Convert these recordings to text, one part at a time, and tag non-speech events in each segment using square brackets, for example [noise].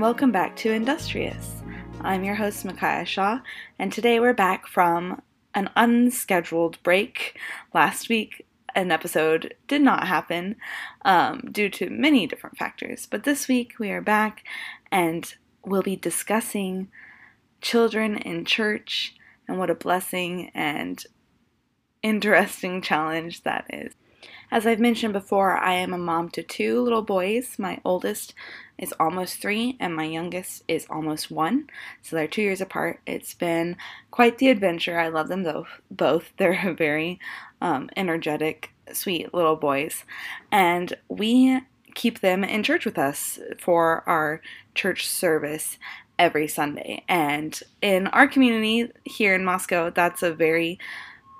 welcome back to Industrious. I'm your host, Micaiah Shaw, and today we're back from an unscheduled break. Last week, an episode did not happen um, due to many different factors, but this week we are back and we'll be discussing children in church and what a blessing and interesting challenge that is. As I've mentioned before, I am a mom to two little boys. My oldest is almost three, and my youngest is almost one. So they're two years apart. It's been quite the adventure. I love them both. Both [laughs] they're very um, energetic, sweet little boys, and we keep them in church with us for our church service every Sunday. And in our community here in Moscow, that's a very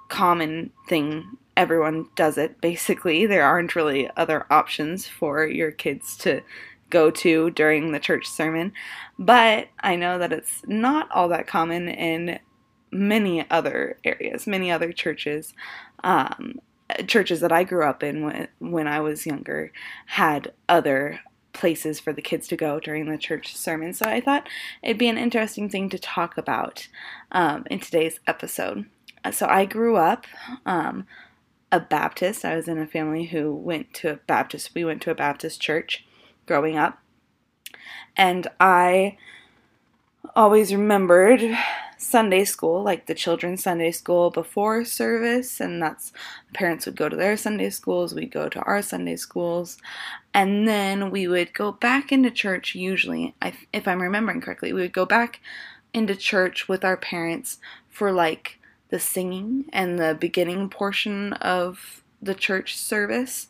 common thing everyone does it basically. There aren't really other options for your kids to go to during the church sermon, but I know that it's not all that common in many other areas, many other churches. Um, churches that I grew up in when, when I was younger had other places for the kids to go during the church sermon. So I thought it'd be an interesting thing to talk about um, in today's episode. So I grew up um, a Baptist. I was in a family who went to a Baptist. We went to a Baptist church growing up. And I always remembered Sunday school, like the children's Sunday school before service, and that's parents would go to their Sunday schools, we'd go to our Sunday schools, and then we would go back into church. Usually, if I'm remembering correctly, we would go back into church with our parents for like the singing and the beginning portion of the church service.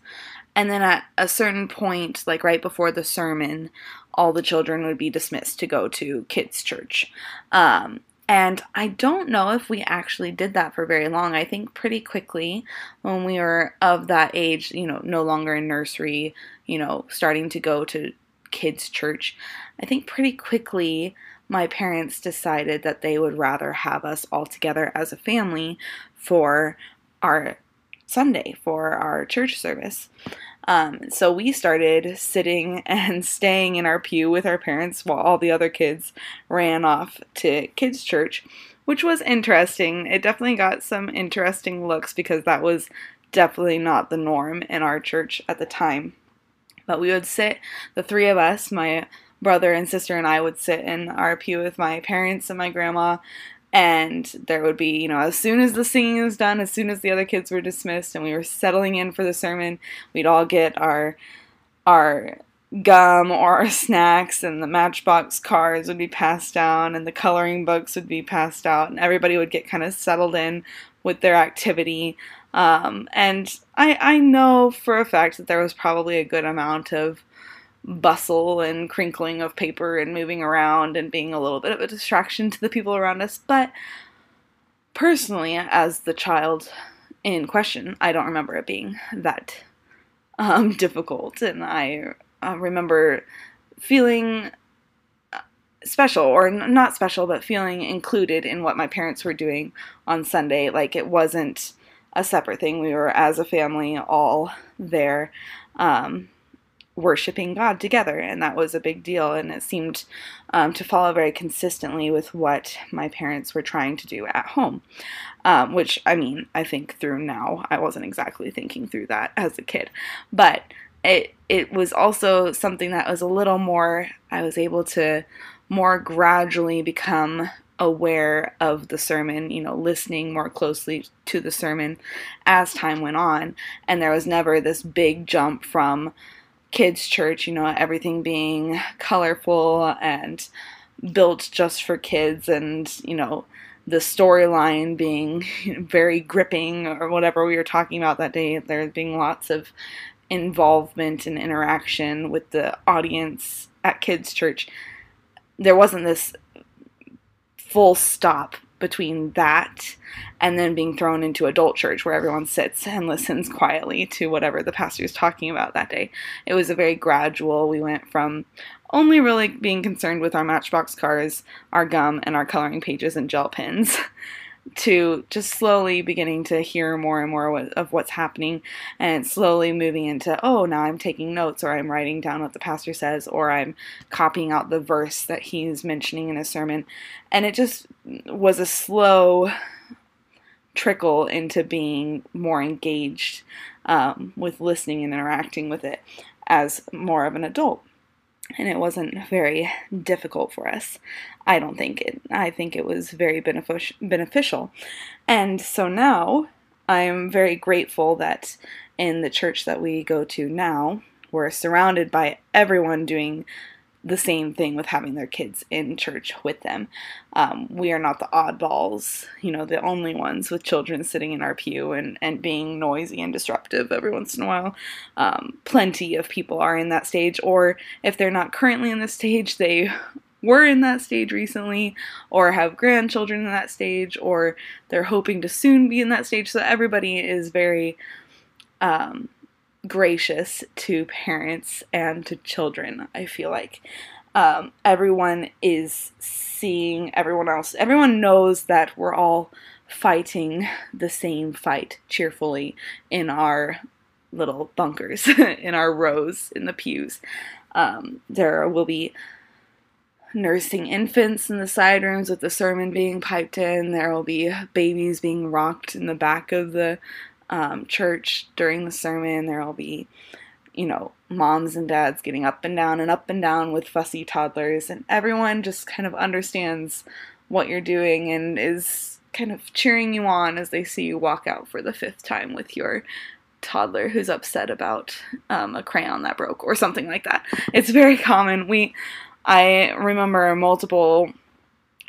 And then at a certain point, like right before the sermon, all the children would be dismissed to go to kids' church. Um, and I don't know if we actually did that for very long. I think pretty quickly when we were of that age, you know, no longer in nursery, you know, starting to go to kids' church, I think pretty quickly my parents decided that they would rather have us all together as a family for our Sunday, for our church service. Um, so we started sitting [laughs] and staying in our pew with our parents while all the other kids ran off to kids' church, which was interesting. It definitely got some interesting looks because that was definitely not the norm in our church at the time. But we would sit, the three of us, my brother and sister and I would sit in our pew with my parents and my grandma and there would be, you know, as soon as the singing was done, as soon as the other kids were dismissed and we were settling in for the sermon, we'd all get our our gum or our [laughs] snacks and the matchbox cards would be passed down and the coloring books would be passed out and everybody would get kind of settled in with their activity. Um, and I, I know for a fact that there was probably a good amount of bustle and crinkling of paper and moving around and being a little bit of a distraction to the people around us. But personally, as the child in question, I don't remember it being that um, [laughs] difficult. And I uh, remember feeling uh, special, or not special, but feeling included in what my parents were doing on Sunday. Like it wasn't a separate thing. We were, as a family, all there. Um, worshiping God together, and that was a big deal. And it seemed um, to follow very consistently with what my parents were trying to do at home. Um, which I mean, I think through now, I wasn't exactly thinking through that as a kid, but it it was also something that was a little more. I was able to more gradually become aware of the sermon, you know, listening more closely to the sermon as time went on. And there was never this big jump from kids' church, you know, everything being colorful and built just for kids and, you know, the storyline being [laughs] very gripping or whatever we were talking about that day, there being lots of involvement and interaction with the audience at kids' church. There wasn't this full stop between that and then being thrown into adult church where everyone sits and [laughs] listens quietly to whatever the pastor is talking about that day. It was a very gradual, we went from only really being concerned with our matchbox cars, our gum, and our coloring pages and gel pens. [laughs] to just slowly beginning to hear more and more of what's happening and slowly moving into oh now i'm taking notes or i'm writing down what the pastor says or i'm copying out the verse that he's mentioning in his sermon. And it just was a slow trickle into being more engaged um, with listening and interacting with it as more of an adult and it wasn't very difficult for us. I don't think it. I think it was very benefic- beneficial. And so now I'm very grateful that in the church that we go to now, we're surrounded by everyone doing the same thing with having their kids in church with them. Um, we are not the oddballs, you know, the only ones with children sitting in our pew and, and being noisy and disruptive every once in a while. Um, plenty of people are in that stage, or if they're not currently in the stage, they [laughs] were in that stage recently, or have grandchildren in that stage, or they're hoping to soon be in that stage. So everybody is very um, gracious to parents and to children, I feel like. Um, everyone is seeing everyone else. Everyone knows that we're all fighting the same fight cheerfully in our little bunkers, [laughs] in our rows in the pews. Um, there will be nursing infants in the side rooms with the sermon being piped in. There will be babies being rocked in the back of the um, church during the sermon. There'll be, you know, moms and dads getting up and down and up and down with fussy toddlers, and everyone just kind of understands what you're doing and is kind of cheering you on as they see you walk out for the fifth time with your toddler who's upset about um, a crayon that broke or something like that. It's very common. We, I remember multiple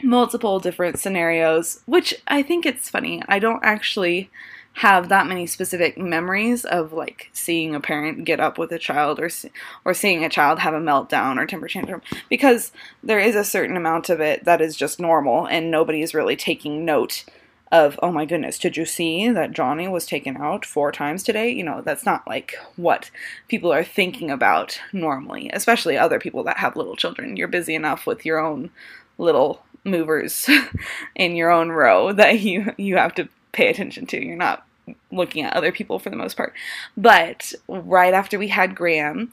multiple different scenarios, which I think it's funny. I don't actually have that many specific memories of like seeing a parent get up with a child or or seeing a child have a meltdown or temper tantrum because there is a certain amount of it that is just normal and nobody is really taking note of oh my goodness did you see that Johnny was taken out four times today? You know that's not like what people are thinking about normally especially other people that have little children. You're busy enough with your own little movers [laughs] in your own row that you you have to pay attention to. You're not looking at other people for the most part. But right after we had Graham,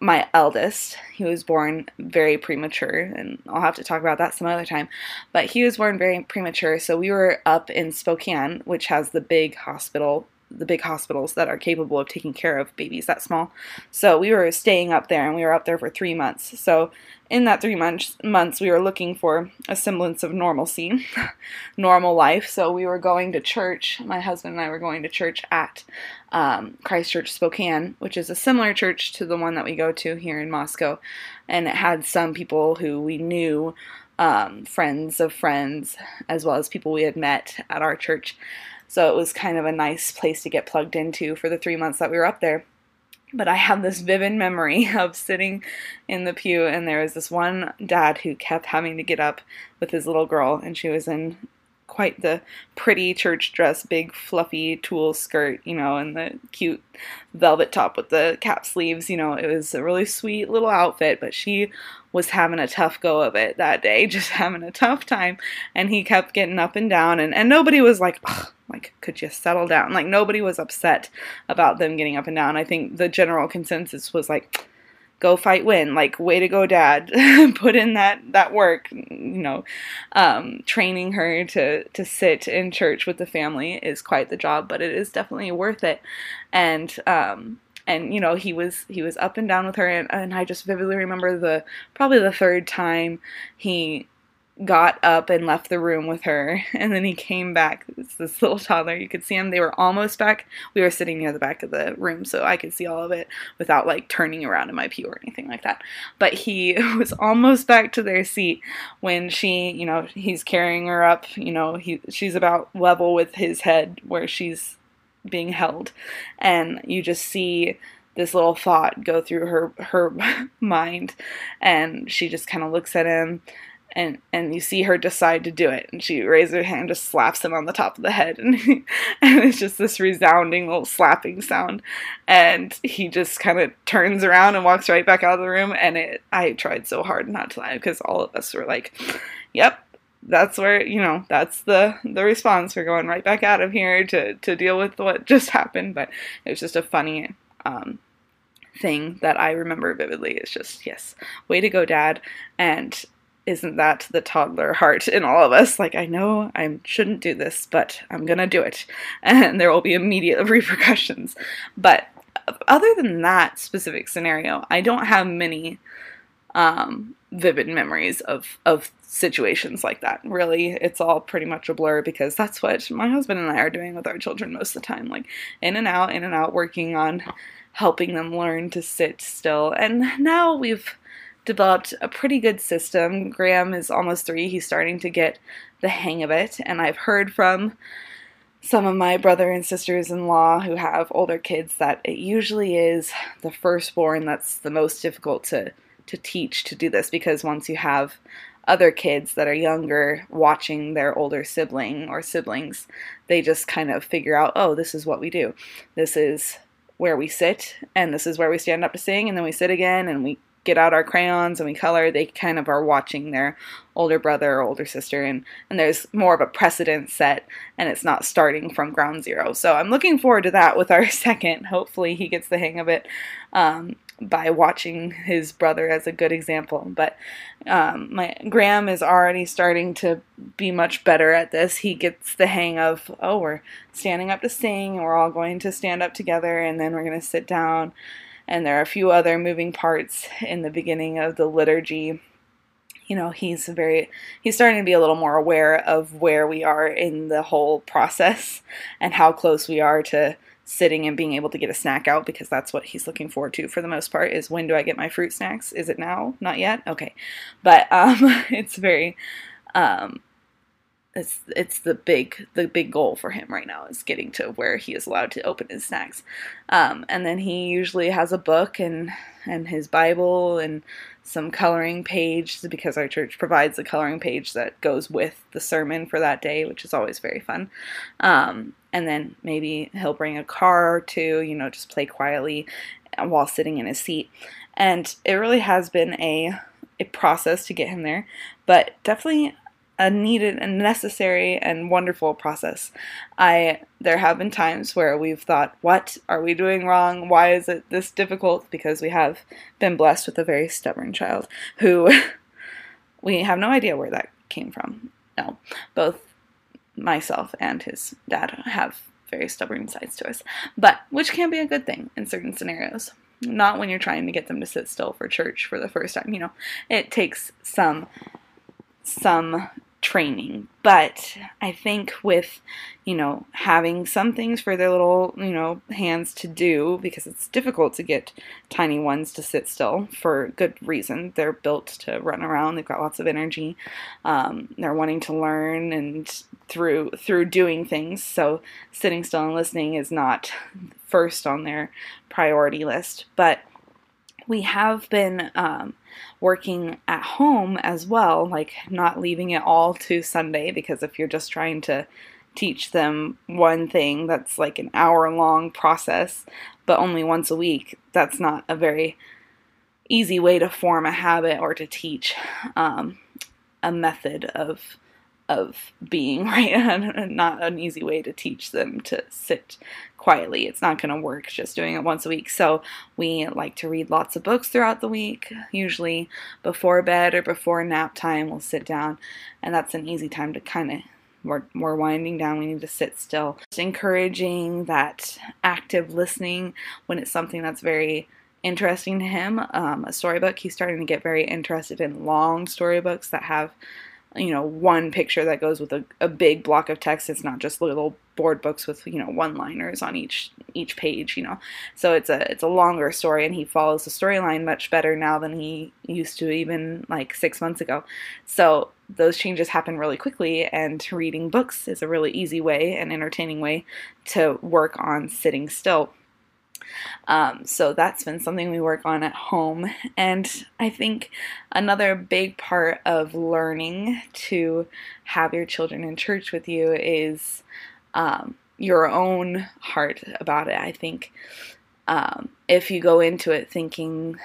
my eldest, he was born very premature, and I'll have to talk about that some other time. But he was born very premature, so we were up in Spokane, which has the big hospital the big hospitals that are capable of taking care of babies that small. So we were staying up there and we were up there for three months. So in that three months, months we were looking for a semblance of normalcy, [laughs] normal life. So we were going to church. My husband and I were going to church at um, Christ Church Spokane, which is a similar church to the one that we go to here in Moscow. And it had some people who we knew, um, friends of friends, as well as people we had met at our church. So it was kind of a nice place to get plugged into for the three months that we were up there. But I have this vivid memory [laughs] of sitting in the pew, and there was this one dad who kept having to get up with his little girl, and she was in quite the pretty church dress, big fluffy tulle skirt, you know, and the cute velvet top with the cap sleeves. You know, it was a really sweet little outfit, but she was having a tough go of it that day, [laughs] just having a tough time. And he kept getting up and down, and, and nobody was like, like, could you settle down? Like, nobody was upset about them getting up and down. I think the general consensus was like, go fight win. Like way to go dad. [laughs] Put in that that work you know. Um, training her to to sit in church with the family is quite the job but it is definitely worth it. And um, and you know he was he was up and down with her and, and i just vividly remember the probably the third time he got up and left the room with her [laughs] and then he came back. It's this little toddler. You could see him. They were almost back. We were sitting near the back of the room so i could see all of it without like turning around in my pew or anything like that. But he [laughs] was almost back to their seat when she you know he's carrying her up. You know he she's about level with his head where she's being held. And you just see this little thought go through her her [laughs] mind. And she just kind of looks at him and and you see her decide to do it. And she raises her hand just slaps him on the top of the head. [laughs] And, and it's just this resounding little slapping sound. And he just kind of turns around and walks right back out of the room. And it i tried so hard not to laugh because all of us were like yep that's where you know that's the the response. We're going right back out of here to to deal with what just happened. But it was just a funny um, thing that i remember vividly. It's just yes way to go dad. And isn't that the toddler heart in all of us like i know i shouldn't do this but i'm gonna do it [laughs] and there will be immediate [laughs] repercussions but other than that specific scenario i don't have many um, vivid memories of of situations like that. Really, it's all pretty much a blur because that's what my husband and I are doing with our children most of the time, like in and out, in and out, working on helping them learn to sit still. And now we've developed a pretty good system. Graham is almost three; he's starting to get the hang of it, and I've heard from some of my brother and sisters in law who have older kids that it usually is the firstborn that's the most difficult to to teach to do this because once you have other kids that are younger watching their older sibling or siblings, they just kind of figure out, oh, this is what we do. This is where we sit, and this is where we stand up to sing, and then we sit again, and we get out our crayons and we color. They kind of are watching their older brother or older sister, and, and there's more of a precedent set, and it's not starting from ground zero. So I'm looking forward to that with our [laughs] second. Hopefully, he gets the hang of it. Um, by watching his brother as a good example. But um, my Graham is already starting to be much better at this. He gets the hang of oh, we're standing up to sing, and we're all going to stand up together, and then we're going to sit down. And there are a few other moving parts in the beginning of the liturgy. You know, he's very he's starting to be a little more aware of where we are in the whole process and how close we are to sitting and being able to get a snack out because that's what he's looking forward to for the most part is when do I get my fruit snacks? Is it now? Not yet? Okay. But um [laughs] it's very um it's it's the big the big goal for him right now is getting to where he is allowed to open his snacks. Um, and then he usually has a book and and his Bible and some coloring page because our church provides a coloring page that goes with the sermon for that day, which is always very fun. Um, and then maybe he'll bring a car or two, you know, just play quietly while sitting in his seat. And it really has been a a process to get him there, but definitely a needed and necessary and wonderful process. I there have been times where we've thought, what are we doing wrong? Why is it this difficult? Because we have been blessed with a very stubborn child who [laughs] we have no idea where that came from. No. Both myself and his dad have very stubborn sides to us. But which can be a good thing in certain scenarios. Not when you're trying to get them to sit still for church for the first time, you know. It takes some some training. But I think with, you know, having some things for their little, you know, hands to do, because it's difficult to get tiny ones to sit still for good reason. They're built to run around. They've got lots of energy. Um, they're wanting to learn and through through doing things. So sitting still and listening is not [laughs] first on their priority list. But we have been um, working at home as well, like not leaving it all to Sunday, because if you're just trying to teach them one thing that's like an hour long process, but only once a week, that's not a very easy way to form a habit or to teach um, a method of of being, [laughs] right? And not an easy way to teach them to sit quietly. It's not going to work just doing it once a week. So we like to read lots of books throughout the week. Usually before bed or before nap time, we'll sit down, and that's an easy time to kind of we're, we're winding down. We need to sit still. Just encouraging that active listening when it's something that's very interesting to him. Um, a storybook. He's starting to get very interested in long storybooks that have you know one picture that goes with a, a big block of text. It's not just little board books with you know one liners on each each page you know. So it's a it's a longer story and he follows the storyline much better now than he used to even like six months ago. So those changes happen really quickly and reading books is a really easy way and entertaining way to work on sitting still um, so that's been something we work on at home. And I think another big part of learning to have your children in church with you is um, your own heart about it. I think um, if you go into it thinking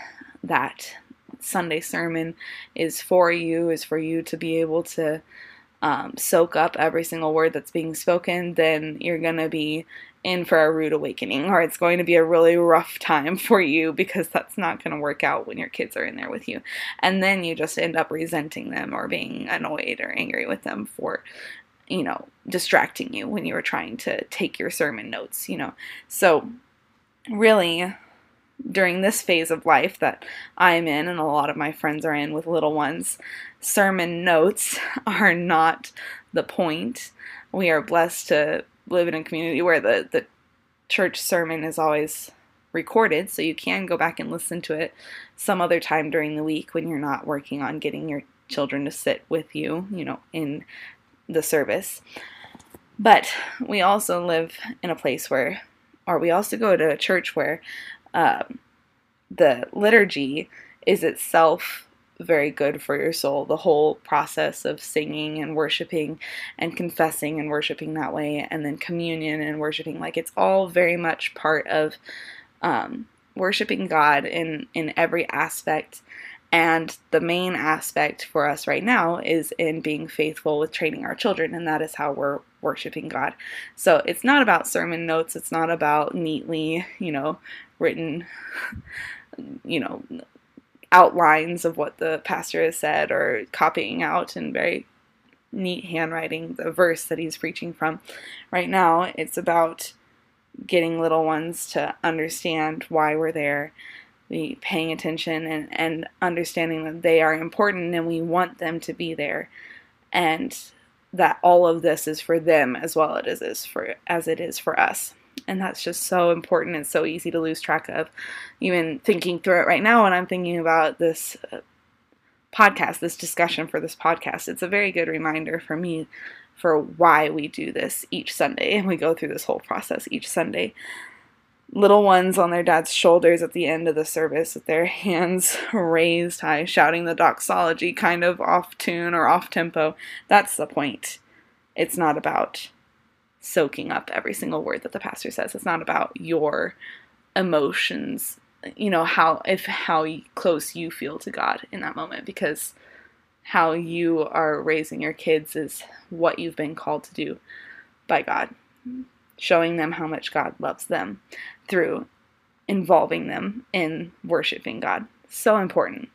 that Sunday sermon is for you, is for you to be able to um, soak up every single word that's being spoken, then you're going to be in for a rude awakening, or it's going to be a really rough time [laughs] for you because that's not going to work out when your kids are in there with you. And then you just end up resenting them or being annoyed or angry with them for, you know, distracting you when you were trying to take your sermon notes, you know. So, really, during this phase of life that I'm in and a lot of my friends are in with little ones, sermon notes [laughs] are not the point. We are blessed to live in a community where the, the church sermon is always recorded, so you can go back and listen to it some other time during the week when you're not working on getting your children to sit with you, you know, in the service. But we also live in a place where, or we also go to a church where um, the liturgy is itself very good for your soul. The whole process of singing and worshiping and confessing and worshiping that way, and then communion and worshiping, like it's all very much part of um, worshiping God in in every aspect. And the main aspect for us right now is in being faithful with training our children, and that is how we're worshiping God. So it's not about sermon notes, it's not about neatly, you know, written, [laughs] you know, outlines of what the pastor has said or copying out in very neat handwriting the verse that he's preaching from. Right now, it's about getting little ones to understand why we're there, be paying attention and, and understanding that they are important and we want them to be there. And that all of this is for them as well it is for as it is for us and that's just so important and so easy to lose track of. Even thinking through it right now when i'm thinking about this uh, podcast this discussion for this podcast it's a very good reminder for me for why we do this each sunday. And we go through this whole process each sunday. Little ones on their dad's shoulders at the end of the service with their hands [laughs] raised high shouting the doxology kind of off tune or off tempo. That's the point. It's not about soaking up every single word that the pastor says. It's not about your emotions, you know, how if how close you feel to God in that moment because how you are raising your kids is what you've been called to do by God. Showing them how much God loves them through involving them in worshiping God. So important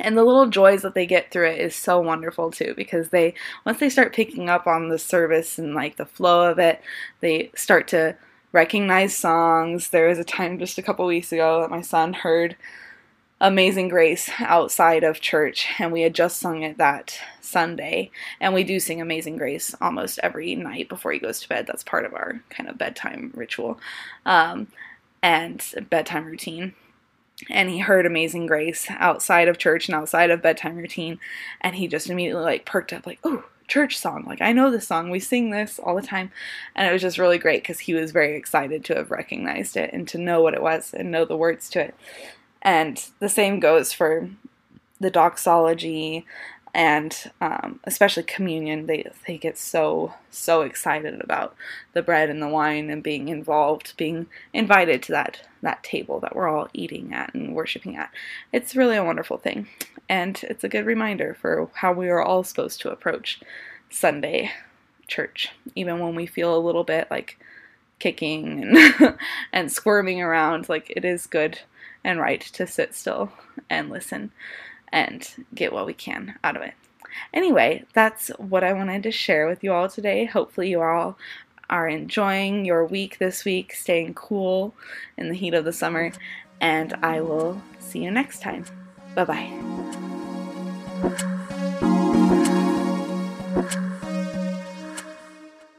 and the little joys that they get through it is so wonderful too because they once they start picking up on the service and like the flow of it they start to recognize songs. There was a time just a couple weeks ago that my son heard amazing grace outside of church and we had just sung it that sunday. And we do sing amazing grace almost every night before he goes to bed. That's part of our kind of bedtime ritual um, and bedtime routine and he heard Amazing Grace outside of church and outside of bedtime routine, and he just immediately like perked up, like, "Oh, church song! Like I know this song. We sing this all the time," and it was just really great because he was very excited to have recognized it and to know what it was and know the words to it. And the same goes for the doxology and um, especially communion they they get so so excited about the bread and the wine and being involved being invited to that that table that we're all eating at and worshiping at. It's really a wonderful thing and it's a good reminder for how we are all supposed to approach sunday church even when we feel a little bit like kicking and, [laughs] and squirming around like it is good and right to sit still and listen and get what we can out of it. Anyway, that's what I wanted to share with you all today. Hopefully, you all are enjoying your week this week, staying cool in the heat of the summer, and I will see you next time. Bye bye.